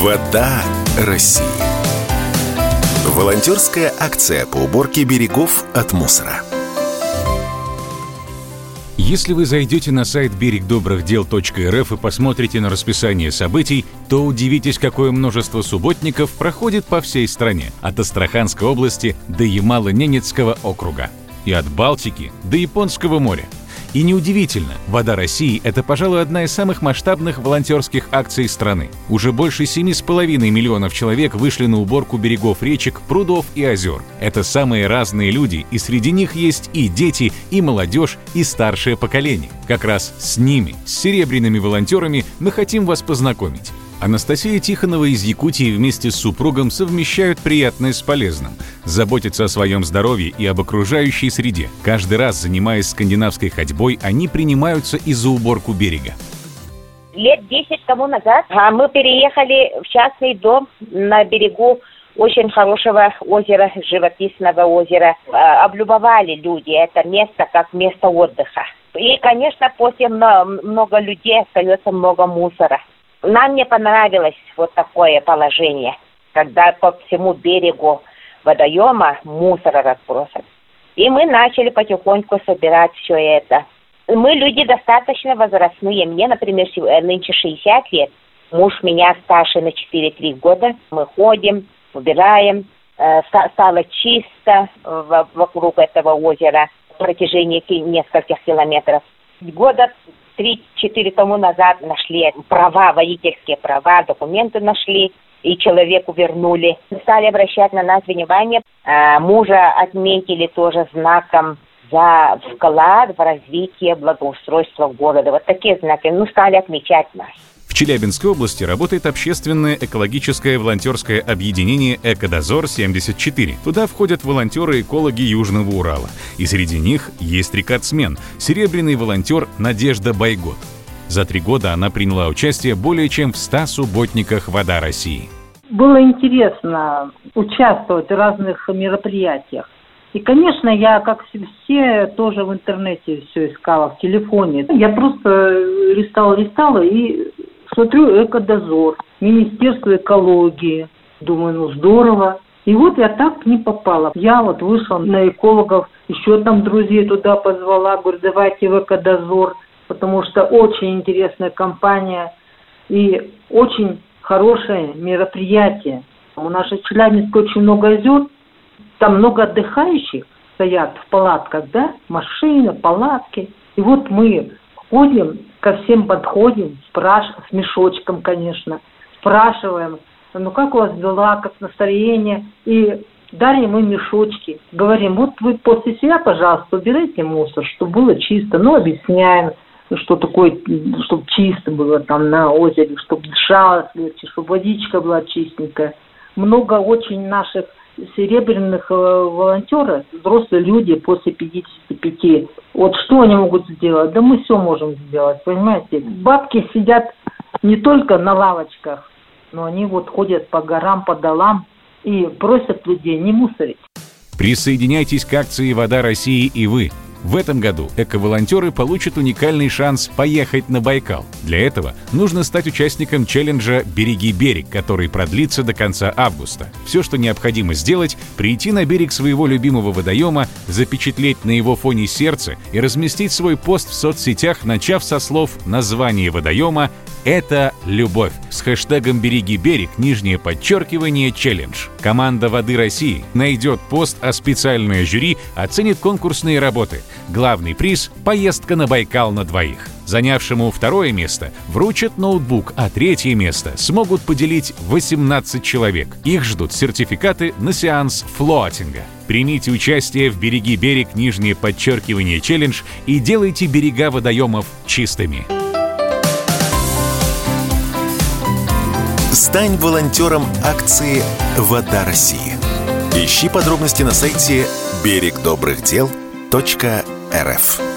Вода России. Волонтерская акция по уборке берегов от мусора. Если вы зайдете на сайт берегдобрыхдел.рф и посмотрите на расписание событий, то удивитесь, какое множество субботников проходит по всей стране, от Астраханской области до Ямало-Ненецкого округа, и от Балтики до Японского моря – и неудивительно, «Вода России» — это, пожалуй, одна из самых масштабных волонтерских акций страны. Уже больше 7,5 миллионов человек вышли на уборку берегов речек, прудов и озер. Это самые разные люди, и среди них есть и дети, и молодежь, и старшее поколение. Как раз с ними, с серебряными волонтерами, мы хотим вас познакомить. Анастасия Тихонова из Якутии вместе с супругом совмещают приятное с полезным. Заботятся о своем здоровье и об окружающей среде. Каждый раз, занимаясь скандинавской ходьбой, они принимаются и за уборку берега. Лет десять тому назад а мы переехали в частный дом на берегу очень хорошего озера, живописного озера. А, облюбовали люди это место как место отдыха. И, конечно, после много людей остается много мусора. Нам не понравилось вот такое положение, когда по всему берегу водоема мусора разбросан. И мы начали потихоньку собирать все это. Мы люди достаточно возрастные. Мне, например, э, нынче 60 лет. Муж меня старше на 4-3 года. Мы ходим, убираем. Э, стало чисто вокруг этого озера в протяжении нескольких километров. Года три-четыре тому назад нашли права, водительские права, документы нашли, и человеку вернули. Стали обращать на нас внимание. А, мужа отметили тоже знаком за вклад в развитие благоустройства города. Вот такие знаки. Ну, стали отмечать нас. Челябинской области работает общественное экологическое волонтерское объединение «Экодозор-74». Туда входят волонтеры-экологи Южного Урала. И среди них есть рекордсмен – серебряный волонтер Надежда Байгот. За три года она приняла участие более чем в 100 субботниках «Вода России». Было интересно участвовать в разных мероприятиях. И, конечно, я, как все, тоже в интернете все искала, в телефоне. Я просто листала, листала и смотрю «Экодозор», Министерство экологии. Думаю, ну здорово. И вот я так не попала. Я вот вышла на экологов, еще там друзей туда позвала, говорю, давайте в «Экодозор», потому что очень интересная компания и очень хорошее мероприятие. У нас же в Челябинске очень много озер, там много отдыхающих стоят в палатках, да, машины, палатки. И вот мы ходим ко всем подходим, спрашиваем, с мешочком, конечно, спрашиваем, ну как у вас дела, как настроение, и дарим мы мешочки, говорим, вот вы после себя, пожалуйста, убирайте мусор, чтобы было чисто, ну объясняем, что такое, чтобы чисто было там на озере, чтобы дышалось легче, чтобы водичка была чистенькая. Много очень наших серебряных э, волонтеров, взрослые люди после 55. Вот что они могут сделать? Да мы все можем сделать, понимаете? Бабки сидят не только на лавочках, но они вот ходят по горам, по долам и просят людей не мусорить. Присоединяйтесь к акции «Вода России» и вы. В этом году эко-волонтеры получат уникальный шанс поехать на Байкал. Для этого нужно стать участником челленджа «Береги берег», который продлится до конца августа. Все, что необходимо сделать, прийти на берег своего любимого водоема, запечатлеть на его фоне сердце и разместить свой пост в соцсетях, начав со слов название водоема это любовь. С хэштегом «Береги берег» нижнее подчеркивание «Челлендж». Команда «Воды России» найдет пост, а специальное жюри оценит конкурсные работы. Главный приз – поездка на Байкал на двоих. Занявшему второе место вручат ноутбук, а третье место смогут поделить 18 человек. Их ждут сертификаты на сеанс флотинга. Примите участие в «Береги берег» нижнее подчеркивание «Челлендж» и делайте берега водоемов чистыми. Стань волонтером акции «Вода России». Ищи подробности на сайте берегдобрыхдел.рф